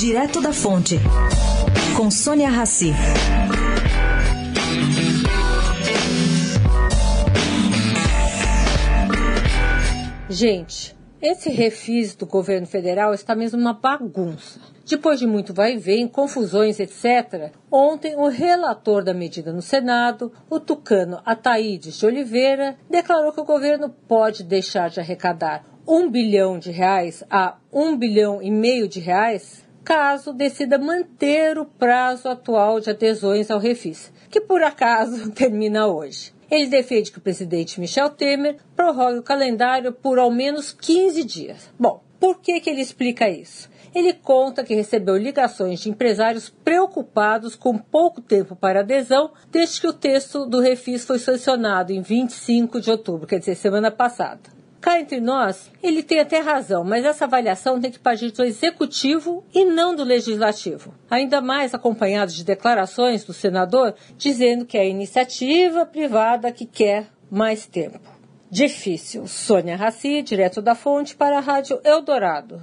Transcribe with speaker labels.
Speaker 1: Direto da Fonte, com Sônia Rassi.
Speaker 2: Gente, esse refis do governo federal está mesmo uma bagunça. Depois de muito vai e vem, confusões, etc., ontem o relator da medida no Senado, o tucano Ataídes de Oliveira, declarou que o governo pode deixar de arrecadar um bilhão de reais a um bilhão e meio de reais caso decida manter o prazo atual de adesões ao refis, que por acaso termina hoje. Ele defende que o presidente Michel Temer prorrogue o calendário por ao menos 15 dias. Bom, por que, que ele explica isso? Ele conta que recebeu ligações de empresários preocupados com pouco tempo para adesão, desde que o texto do refis foi sancionado em 25 de outubro, quer dizer, semana passada. Cá entre nós, ele tem até razão, mas essa avaliação tem que partir do executivo e não do legislativo. Ainda mais acompanhado de declarações do senador dizendo que é a iniciativa privada que quer mais tempo. Difícil. Sônia Raci, direto da fonte para a Rádio Eldorado.